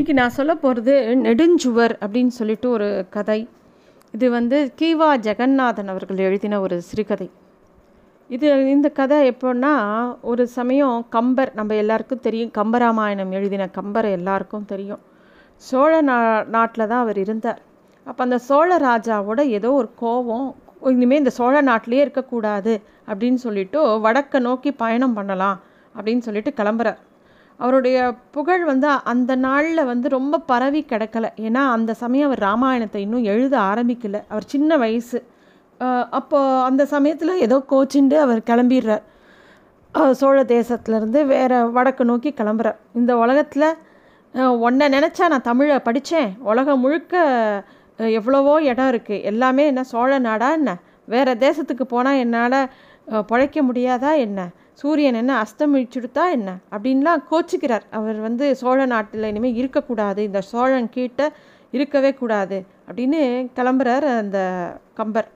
இன்றைக்கி நான் சொல்ல போகிறது நெடுஞ்சுவர் அப்படின்னு சொல்லிட்டு ஒரு கதை. இது வந்து கீவா ஜெகநாதன் அவர்கள் எழுதின ஒரு சிறுகதை. இது இந்த கதை எப்போன்னா ஒரு சமயம் கம்பர் நம்ம எல்லாருக்கும் தெரியும் கம்பராமாயணம் எழுதின கம்பர் எல்லாருக்கும் தெரியும். சோழ நா நாட்டில் தான் அவர் இருந்தார். அப்போ அந்த சோழ ராஜாவோட ஏதோ ஒரு கோபம் இனிமேல் இந்த சோழ நாட்டிலே இருக்கக்கூடாது அப்படின்னு சொல்லிட்டு வடக்க நோக்கி பயணம் பண்ணலாம் அப்படின்னு சொல்லிட்டு கிளம்புறார். அவருடைய புகழ் வந்து அந்த நாளில் வந்து ரொம்ப பரவி கிடக்கல. ஏன்னா அந்த சமயம் அவர் ராமாயணத்தை இன்னும் எழுத ஆரம்பிக்கலை. அவர் சின்ன வயசு. அப்போது அந்த சமயத்தில் ஏதோ கோச்சிண்டு அவர் கிளம்பிடுறார். சோழ தேசத்துலேருந்து வேறு வடக்கு நோக்கி கிளம்புறார். இந்த உலகத்தில் ஒன்றை நினச்சா நான் தமிழை படித்தேன் உலகம் முழுக்க எவ்வளவோ இடம் இருக்குது எல்லாமே என்ன சோழ நாடா என்ன? வேறு தேசத்துக்கு போனால் என்னால் பிழைக்க முடியாதா என்ன? சூரியன் என்ன அஸ்தமிச்சுடுத்தா என்ன? அப்படின்லாம் கோச்சிக்கிறார். அவர் வந்து சோழ நாட்டில் இனிமேல் இருக்கக்கூடாது. இந்த சோழன் கீட்ட இருக்கவே கூடாது அப்படின்னு கிளம்புறார் அந்த கம்பர்.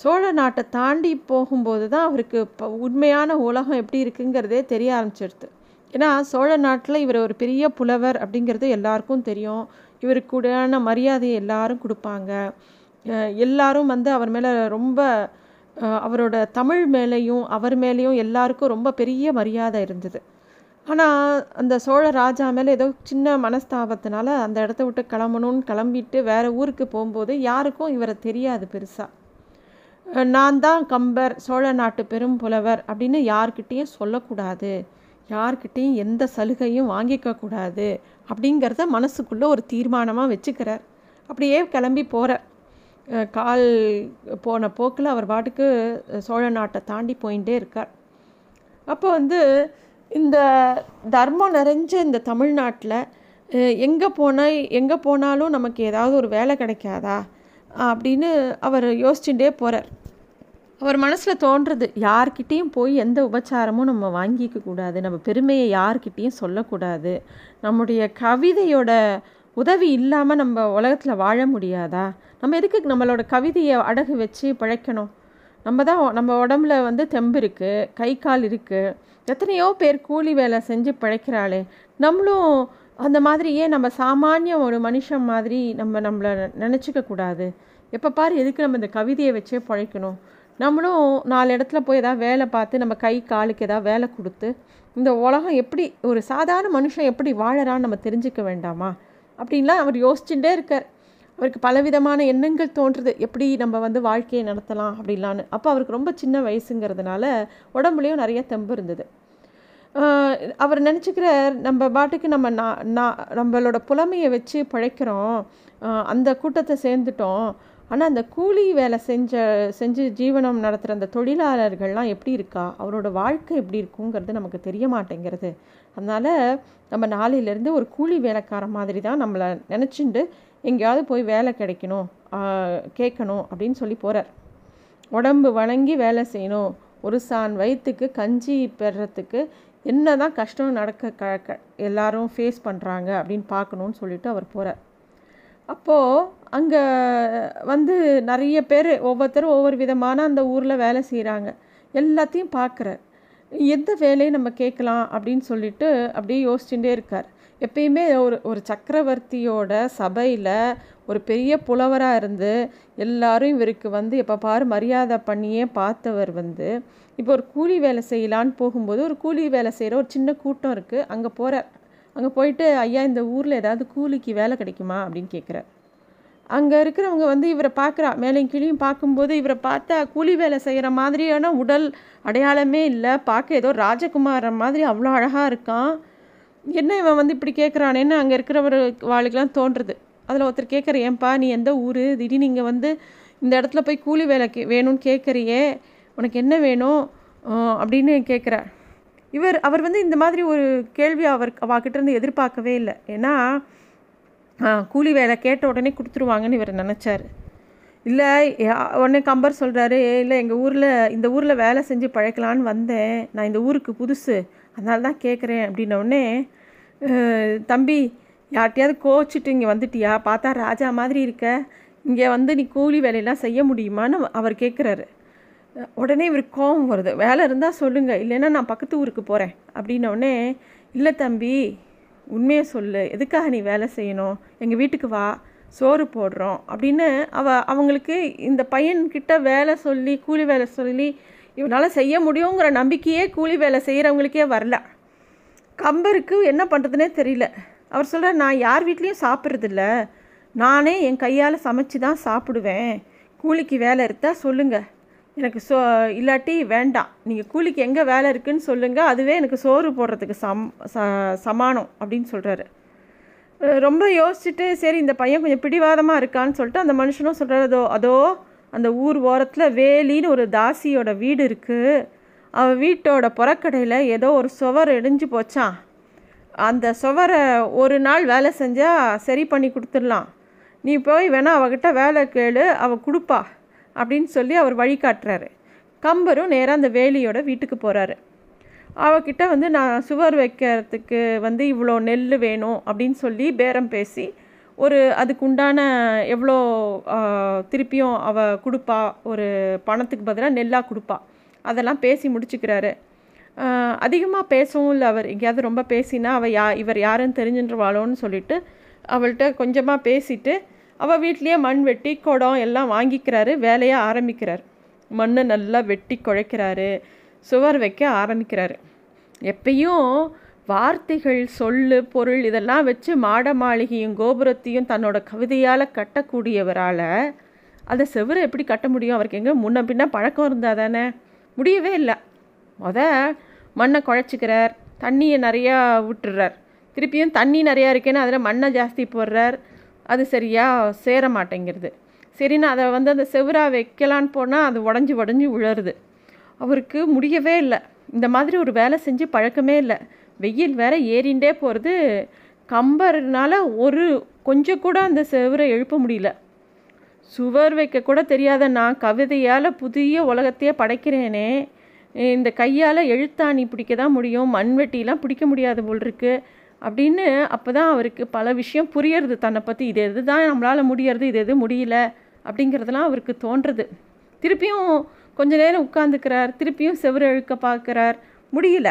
சோழ நாட்டை தாண்டி போகும்போது தான் அவருக்கு இப்போ உண்மையான உலகம் எப்படி இருக்குங்கிறதே தெரிய ஆரம்பிச்சிடுது ஏன்னா சோழ நாட்டில் இவர் ஒரு பெரிய புலவர் அப்படிங்கிறது எல்லாருக்கும் தெரியும். இவருக்கு கூடான மரியாதையை எல்லாரும் கொடுப்பாங்க. எல்லாரும் வந்து அவர் மேலே ரொம்ப அவரோட தமிழ் மேலேயும் அவர் மேலேயும் எல்லாருக்கும் ரொம்ப பெரிய மரியாதை இருந்தது. ஆனால் அந்த சோழ ராஜா மேலே ஏதோ சின்ன மனஸ்தாபத்தினால அந்த இடத்த விட்டு கிளம்பணும்னு கிளம்பிட்டு வேறு ஊருக்கு போகும்போது யாருக்கும் இவரை தெரியாது பெருசாக நான் தான் கம்பர் சோழ நாட்டு பெரும் புலவர் அப்படின்னு யார்கிட்டேயும் சொல்லக்கூடாது. யார்கிட்டேயும் எந்த சலுகையும் வாங்கிக்கக்கூடாது அப்படிங்கிறத மனசுக்குள்ளே ஒரு தீர்மானமாக வச்சுக்கிறார். அப்படியே கிளம்பி போகிறார் கால் போன போக்கில் அவர் பாட்டுக்கு சோழ நாட்டை தாண்டி போயிட்டே இருக்கார். அப்போ வந்து இந்த தர்மம் நிறைஞ்ச இந்த தமிழ்நாட்டில் எங்கே போனால் எங்கே போனாலும் நமக்கு ஏதாவது ஒரு வேலை கிடைக்காதா? அப்படின்னு அவர் யோசிச்சுட்டே போகிறார் அவர் மனசில் தோன்றுறது யார்கிட்டேயும் போய் எந்த உபச்சாரமும் நம்ம வாங்கிக்க கூடாது. நம்ம பெருமையை யார்கிட்டேயும் சொல்லக்கூடாது. நம்முடைய கவிதையோட உதவி இல்லாமல் நம்ம உலகத்தில் வாழ முடியாதா? நம்ம எதுக்கு நம்மளோட கவிதையை அடகு வச்சு பிழைக்கணும்? நம்ம தான் நம்ம உடம்புல வந்து தெம்பு இருக்குது கை கால் இருக்குது எத்தனையோ பேர் கூலி வேலை செஞ்சு பிழைக்கிறாளே. நம்மளும் அந்த மாதிரியே நம்ம சாமானிய ஒரு மனுஷன் மாதிரி நம்ம நம்மளை நினச்சிக்க கூடாது. எப்போ பாரு எதுக்கு நம்ம இந்த கவிதையை வச்சே பிழைக்கணும்? நம்மளும் நாலு இடத்துல போய் ஏதாவது வேலை பார்த்து நம்ம கை காலுக்கு ஏதாவது வேலை கொடுத்து இந்த உலகம் எப்படி ஒரு சாதாரண மனுஷன் எப்படி வாழறான்னு நம்ம தெரிஞ்சுக்க வேண்டாமா? அப்படின்லாம் அவர் யோசிச்சுட்டே இருக்கார். அவருக்கு பலவிதமான எண்ணங்கள் தோன்றுறது எப்படி நம்ம வந்து வாழ்க்கையை நடத்தலாம் அப்படின்லான்னு. அப்போ அவருக்கு ரொம்ப சின்ன வயசுங்கிறதுனால உடம்புலேயும் நிறைய தெம்பு இருந்தது. அவர் நினச்சிக்கிற நம்ம பாட்டுக்கு நம்ம நான் நம்மளோட புலமையை வச்சு பழைக்கிறோம். அந்த கூட்டத்தை சேர்ந்துட்டோம். ஆனால் அந்த கூலி வேலை செஞ்ச செஞ்சு ஜீவனம் நடத்துகிற அந்த தொழிலாளர்கள்லாம் எப்படி இருக்கா? அவரோட வாழ்க்கை எப்படி இருக்குங்கிறது நமக்கு தெரிய மாட்டேங்கிறது. அதனால் நம்ம நாளையிலேருந்து ஒரு கூலி வேலைக்கார மாதிரி தான் நம்மளை நினச்சிண்டு எங்கேயாவது போய் வேலை கிடைக்கணும் கேட்கணும் அப்படின்னு சொல்லி போகிறார் உடம்பு வணங்கி வேலை செய்யணும். ஒரு சான் வயிற்றுக்கு கஞ்சி பெறத்துக்கு என்ன தான் கஷ்டம் நடக்க க க எல்லாரும் ஃபேஸ் பண்ணுறாங்க அப்படின்னு பார்க்கணுன்னு சொல்லிட்டு அவர் போகிறார் அப்போது அங்கே வந்து நிறைய பேர் ஒவ்வொருத்தரும் ஒவ்வொரு விதமான அந்த ஊரில் வேலை செய்கிறாங்க எல்லாத்தையும் பார்க்குறார். எந்த வேலையை நம்ம கேட்கலாம் அப்படின்னு சொல்லிட்டு அப்படியே யோசிச்சுட்டே இருக்கார். எப்பயுமே ஒரு ஒரு சக்கரவர்த்தியோட சபையில் ஒரு பெரிய புலவராக இருந்து எல்லாரும் இவருக்கு வந்து எப்போ பாரு மரியாதை பண்ணியே பார்த்தவர் வந்து இப்போ ஒரு கூலி வேலை செய்யலான்னு போகும்போது ஒரு கூலி வேலை செய்கிற ஒரு சின்ன கூட்டம் இருக்குது அங்கே போகிறார் அங்கே போயிட்டு ஐயா இந்த ஊரில் ஏதாவது கூலிக்கு வேலை கிடைக்குமா? அப்படின்னு கேட்குறார் அங்கே இருக்கிறவங்க வந்து இவரை பார்க்குறா. மேலையும் கீழையும் பார்க்கும்போது இவரை பார்த்தா கூலி வேலை செய்கிற மாதிரியான உடல் அடையாளமே இல்லை. பார்க்க ஏதோ ராஜகுமாரன் மாதிரி அவ்வளோ அழகாக இருக்கான். என்ன இவன் வந்து இப்படி கேட்குறானேன்னு அங்கே இருக்கிறவர் வாழ்க்கெலாம் தோன்றுறது அதில் ஒருத்தர் கேட்குற ஏன்பா நீ எந்த ஊர்? திடீர்னு நீங்கள் வந்து இந்த இடத்துல போய் கூலி வேலை கே வேணும்னு கேட்குறியே உனக்கு என்ன வேணும்? அப்படின்னு கேட்குற இவர் அவர் வந்து இந்த மாதிரி ஒரு கேள்வி அவர் இருந்து எதிர்பார்க்கவே இல்லை. ஏன்னா கூலி வேலை கேட்ட உடனே கொடுத்துருவாங்கன்னு இவர் நினச்சார். இல்லை உடனே கம்பர் சொல்கிறாரு இல்லை எங்கள் ஊரில் இந்த ஊரில் வேலை செஞ்சு பழைக்கலான்னு வந்தேன். நான் இந்த ஊருக்கு புதுசு. அதனால தான் கேட்குறேன் அப்படின்னோடனே தம்பி யார்ட்டையாவது கோச்சிட்டு இங்கே வந்துட்டியா? பார்த்தா ராஜா மாதிரி இருக்க. இங்கே வந்து நீ கூலி வேலையெல்லாம் செய்ய முடியுமான்னு அவர் கேட்குறாரு உடனே இவருக்கு கோபம் வருது. வேலை இருந்தால் சொல்லுங்கள் இல்லைன்னா நான் பக்கத்து ஊருக்கு போகிறேன் அப்படின்னோடனே இல்லை தம்பி உண்மையை சொல்லு. எதுக்காக நீ வேலை செய்யணும்? எங்கள் வீட்டுக்கு வா. சோறு போடுறோம். அப்படின்னு அவ அவங்களுக்கு இந்த பையன்கிட்ட வேலை சொல்லி கூலி வேலை சொல்லி இவனால் செய்ய முடியுங்கிற நம்பிக்கையே கூலி வேலை செய்கிறவங்களுக்கே வரல. கம்பருக்கு என்ன பண்ணுறதுனே தெரியல. அவர் சொல்கிறார் நான் யார் வீட்லேயும் சாப்பிட்றதில்ல. நானே என் கையால் சமைச்சு தான் சாப்பிடுவேன். கூலிக்கு வேலை இருந்தால் சொல்லுங்கள் எனக்கு சோ இல்லாட்டி வேண்டாம். நீங்கள் கூலிக்கு எங்கே வேலை இருக்குன்னு சொல்லுங்கள் அதுவே எனக்கு சோறு போடுறதுக்கு சம் ச சமானம் அப்படின்னு சொல்கிறாரு ரொம்ப யோசிச்சுட்டு சரி இந்த பையன் கொஞ்சம் பிடிவாதமாக இருக்கான்னு சொல்லிட்டு அந்த மனுஷனும் சொல்கிறார் அதோ அதோ அந்த ஊர் ஓரத்தில் வேலின்னு ஒரு தாசியோட வீடு இருக்குது அவள் வீட்டோட புறக்கடையில் ஏதோ ஒரு சுவர் இடிஞ்சு போச்சான் அந்த சுவரை ஒரு நாள் வேலை செஞ்சால் சரி பண்ணி கொடுத்துடலாம். நீ போய் வேணால் அவகிட்ட வேலை கேளு அவள் கொடுப்பா. அப்படின்னு சொல்லி அவர் வழிகாட்டுறாரு கம்பரும் நேராக அந்த வேலியோட வீட்டுக்கு போகிறாரு அவகிட்ட வந்து நான் சுவர் வைக்கிறதுக்கு வந்து இவ்வளோ நெல் வேணும் அப்படின்னு சொல்லி பேரம் பேசி ஒரு அதுக்கு உண்டான எவ்வளோ திருப்பியும் அவள் கொடுப்பா ஒரு பணத்துக்கு பதிலாக நெல்லாக கொடுப்பா. அதெல்லாம் பேசி முடிச்சுக்கிறாரு. அதிகமாக பேசவும் இல்லை அவர். எங்கேயாவது ரொம்ப பேசினா அவள் யா இவர் யாருன்னு தெரிஞ்சுருவாளோன்னு சொல்லிட்டு அவள்கிட்ட கொஞ்சமாக பேசிட்டு அவள் வீட்லேயே மண் வெட்டி குடம் எல்லாம் வாங்கிக்கிறாரு வேலையை ஆரம்பிக்கிறார். மண்ணை நல்லா வெட்டி குழைக்கிறாரு சுவர் வைக்க ஆரம்பிக்கிறாரு. எப்பயும் வார்த்தைகள் சொல்லு பொருள் இதெல்லாம் வச்சு மாட மாளிகையும் கோபுரத்தையும் தன்னோட கவிதையால் கட்டக்கூடியவரால் அதை செவரை எப்படி கட்ட முடியும்? அவருக்கு எங்கே முன்ன பின்ன பழக்கம் இருந்தால் தானே? முடியவே இல்லை. முத மண்ணை குழைச்சிக்கிறார் தண்ணியை நிறையா விட்டுறார். திருப்பியும் தண்ணி நிறையா இருக்கேன்னு அதில் மண்ணை ஜாஸ்தி போடுறார். அது சரியாக சேர மாட்டேங்கிறது சரின்னு அதை வந்து அந்த செவராக வைக்கலான்னு போனால் அது உடஞ்சி உடஞ்சி விழருது அவருக்கு முடியவே இல்லை. இந்த மாதிரி ஒரு வேலை செஞ்சு பழக்கமே இல்லை. வெயில் வேற ஏறிண்டே போகிறது கம்பர்னால ஒரு கொஞ்சம் கூட அந்த செவரை எழுப்ப முடியல. சுவர் வைக்க கூட தெரியாத நான் கவிதையால் புதிய உலகத்தையே படைக்கிறேனே. இந்த கையால் எழுத்தாணி பிடிக்க தான் முடியும். மண்வெட்டிலாம் பிடிக்க முடியாது போல் இருக்குது அப்படின்னு அப்போ தான் அவருக்கு பல விஷயம் புரியறது. தன்னை பற்றி இது எது தான் நம்மளால் முடியறது இது எது முடியல அப்படிங்கிறதெல்லாம் அவருக்கு தோன்றுறது திருப்பியும் கொஞ்ச நேரம் உட்காந்துக்கிறார் திருப்பியும் செவ்வறு இழுக்க பார்க்குறார். முடியல.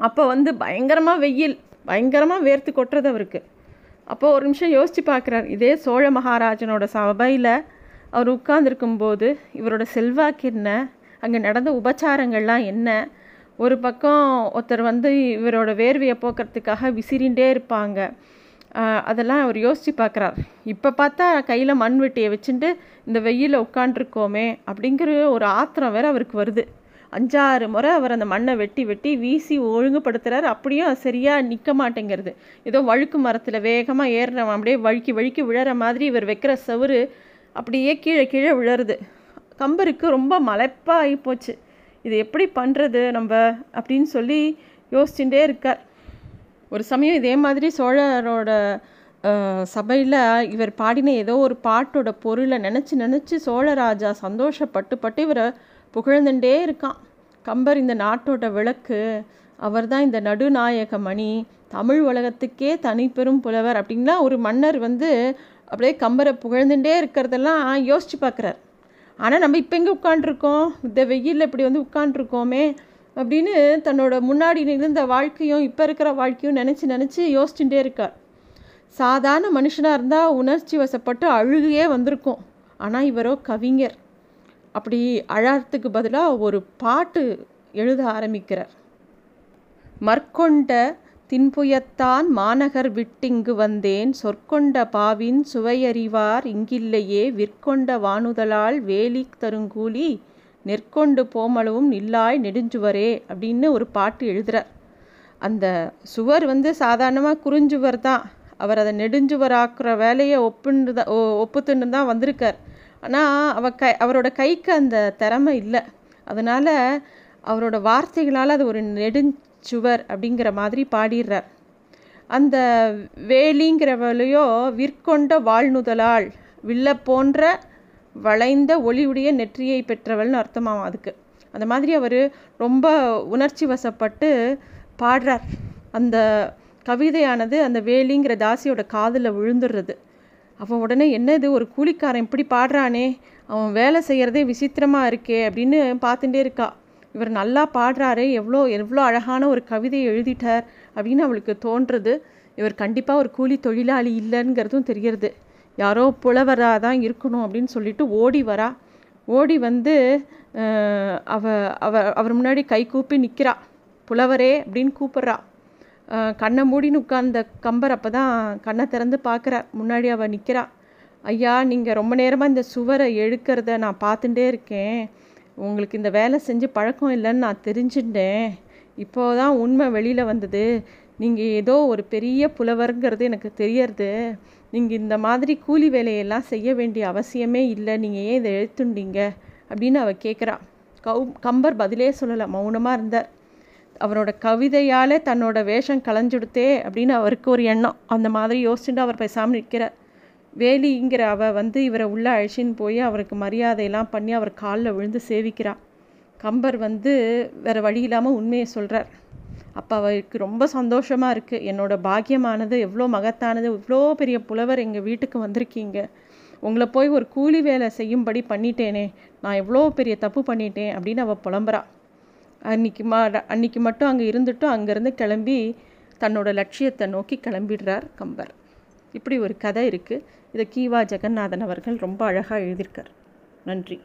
அப்போ வந்து பயங்கரமாக வெயில் பயங்கரமாக வேர்த்து கொட்டுறது அவருக்கு. அப்போ ஒரு நிமிஷம் யோசித்து பார்க்குறார். இதே சோழ மகாராஜனோட சபையில் அவர் உட்கார்ந்துருக்கும்போது இவரோட செல்வாக்கு என்ன? அங்கே நடந்த உபச்சாரங்கள்லாம் என்ன? ஒரு பக்கம் ஒருத்தர் வந்து இவரோட வேர்வையை போக்குறதுக்காக விசிறிண்டே இருப்பாங்க. அதெல்லாம் அவர் யோசித்து பார்க்குறார். இப்போ பார்த்தா கையில் மண் வெட்டியை வச்சுட்டு இந்த வெயிலில் உட்காண்ட்ருக்கோமே அப்படிங்கிற ஒரு ஆத்திரம் வேறு அவருக்கு வருது. அஞ்சாறு முறை அவர் அந்த மண்ணை வெட்டி வெட்டி வீசி ஒழுங்குபடுத்துகிறார் அப்படியும் சரியாக நிற்க மாட்டேங்கிறது. ஏதோ வழுக்கு மரத்தில் வேகமாக ஏறுறவன் அப்படியே வழுக்கி வழுக்கி விழற மாதிரி இவர் வைக்கிற சவுறு அப்படியே கீழே கீழே விழருது கம்பருக்கு ரொம்ப மலைப்பாக ஆகிப்போச்சு இது எப்படி பண்ணுறது நம்ம அப்படின்னு சொல்லி யோசிச்சுட்டே இருக்கார். ஒரு சமயம் இதே மாதிரி சோழரோட சபையில் இவர் பாடின ஏதோ ஒரு பாட்டோட பொருளை நினச்சி நினச்சி சோழராஜா சந்தோஷப்பட்டு பட்டு இவரை புகழ்ந்துட்டே இருக்கான். கம்பர் இந்த நாட்டோட விளக்கு அவர் தான் இந்த நடுநாயக மணி தமிழ் உலகத்துக்கே தனிப்பெரும் புலவர் அப்படின்லாம் ஒரு மன்னர் வந்து அப்படியே கம்பரை புகழ்ந்துட்டே இருக்கிறதெல்லாம் யோசிச்சு பார்க்குறார். ஆனால் நம்ம இப்போ எங்கே உட்காண்ட்ருக்கோம் இந்த வெயிலில் இப்படி வந்து உட்காண்ட்ருக்கோமே அப்படின்னு தன்னோட முன்னாடி இருந்த வாழ்க்கையும் இப்போ இருக்கிற வாழ்க்கையும் நினச்சி நினச்சி யோசிச்சுட்டே இருக்கார். சாதாரண மனுஷனாக இருந்தால் உணர்ச்சி வசப்பட்டு அழுகையே வந்திருக்கும். ஆனால் இவரோ கவிஞர். அப்படி அழறதுக்கு பதிலாக ஒரு பாட்டு எழுத ஆரம்பிக்கிறார். மற்கொண்ட தின்புயத்தான் மாநகர் விட்டிங்கு வந்தேன். சொற்கொண்ட பாவின் சுவையறிவார் இங்கில்லையே. விற்கொண்ட வானுதலால் வேலி தருங்கூலி நெற்கொண்டு போமளவும் நில்லாய் நெடுஞ்சுவரே அப்படின்னு ஒரு பாட்டு எழுதுகிறார் அந்த சுவர் வந்து சாதாரணமாக குறிஞ்சுவர் தான். அவர் அதை நெடுஞ்சுவராக்குற வேலையை ஒப்புன்னு தான் ஒப்புத்துன்னு தான் வந்திருக்கார். ஆனால் அவ கை அவரோட கைக்கு அந்த திறமை இல்லை. அதனால் அவரோட வார்த்தைகளால் அது ஒரு சுவர் அப்படிங்கிற மாதிரி பாடிடுறார். அந்த வேலிங்கிறவளையோ விற்கொண்ட வாழ்நுதலால் வில்ல போன்ற வளைந்த ஒளியுடைய நெற்றியை பெற்றவள்னு அர்த்தமாகும் அதுக்கு. அந்த மாதிரி அவர் ரொம்ப உணர்ச்சி வசப்பட்டு பாடுறார். அந்த கவிதையானது அந்த வேலிங்கிற தாசியோட காதில் விழுந்துடுறது. அவன் உடனே என்னது ஒரு கூலிக்காரன் இப்படி பாடுறானே அவன் வேலை செய்கிறதே விசித்திரமாக இருக்கே அப்படின்னு பார்த்துட்டே இருக்கா. இவர் நல்லா பாடுறாரு எவ்வளோ எவ்வளோ அழகான ஒரு கவிதையை எழுதிட்டார் அப்படின்னு அவளுக்கு தோன்றது இவர் கண்டிப்பாக ஒரு கூலி தொழிலாளி இல்லைங்கிறதும் தெரிகிறது. யாரோ புலவராக தான் இருக்கணும் அப்படின்னு சொல்லிட்டு ஓடி வரா. ஓடி வந்து அவ அவ அவர் முன்னாடி கை கூப்பி நிற்கிறா புலவரே அப்படின்னு கூப்பிட்றா. கண்ணை மூடின்னு உட்கார்ந்த கம்பர் அப்போ தான் கண்ணை திறந்து பார்க்குறார். முன்னாடி அவள் நிற்கிறா ஐயா நீங்கள் ரொம்ப நேரமாக இந்த சுவரை எழுக்கிறத நான் பார்த்துட்டே இருக்கேன். உங்களுக்கு இந்த வேலை செஞ்சு பழக்கம் இல்லைன்னு நான் தெரிஞ்சுட்டேன். இப்போ தான் உண்மை வெளியில் வந்தது. நீங்கள் ஏதோ ஒரு பெரிய புலவருங்கிறது எனக்கு தெரியறது. நீங்கள் இந்த மாதிரி கூலி வேலையெல்லாம் செய்ய வேண்டிய அவசியமே இல்லை. நீங்கள் ஏன் இதை எழுத்துண்டீங்க அப்படின்னு அவள் கேட்குறா கவு கம்பர் பதிலே சொல்லலை. மௌனமாக இருந்தார். அவரோட கவிதையால் தன்னோட வேஷம் களைஞ்சுடுத்தே அப்படின்னு அவருக்கு ஒரு எண்ணம். அந்த மாதிரி யோசிச்சுட்டு அவர் பேசாமல் நிற்கிறார் வேலிங்கிற அவ வந்து இவரை உள்ளே அழிச்சின்னு போய் அவருக்கு மரியாதையெல்லாம் பண்ணி அவர் காலில் விழுந்து சேவிக்கிறா. கம்பர் வந்து வேறு வழி இல்லாமல் உண்மையை சொல்கிறார் அப்போ அவருக்கு ரொம்ப சந்தோஷமாக இருக்குது என்னோடய பாக்கியமானது எவ்வளோ மகத்தானது இவ்வளோ பெரிய புலவர் எங்கள் வீட்டுக்கு வந்திருக்கீங்க. உங்களை போய் ஒரு கூலி வேலை செய்யும்படி பண்ணிட்டேனே. நான் எவ்வளோ பெரிய தப்பு பண்ணிட்டேன் அப்படின்னு அவள் புலம்புறா. அன்னைக்கு மா அன்னைக்கு மட்டும் அங்கே இருந்துட்டும் அங்கேருந்து கிளம்பி தன்னோட லட்சியத்தை நோக்கி கிளம்பிடுறார் கம்பர். இப்படி ஒரு கதை இருக்குது இதை கீவா ஜெகநாதன் அவர்கள் ரொம்ப அழகாக எழுதியிருக்கார். நன்றி.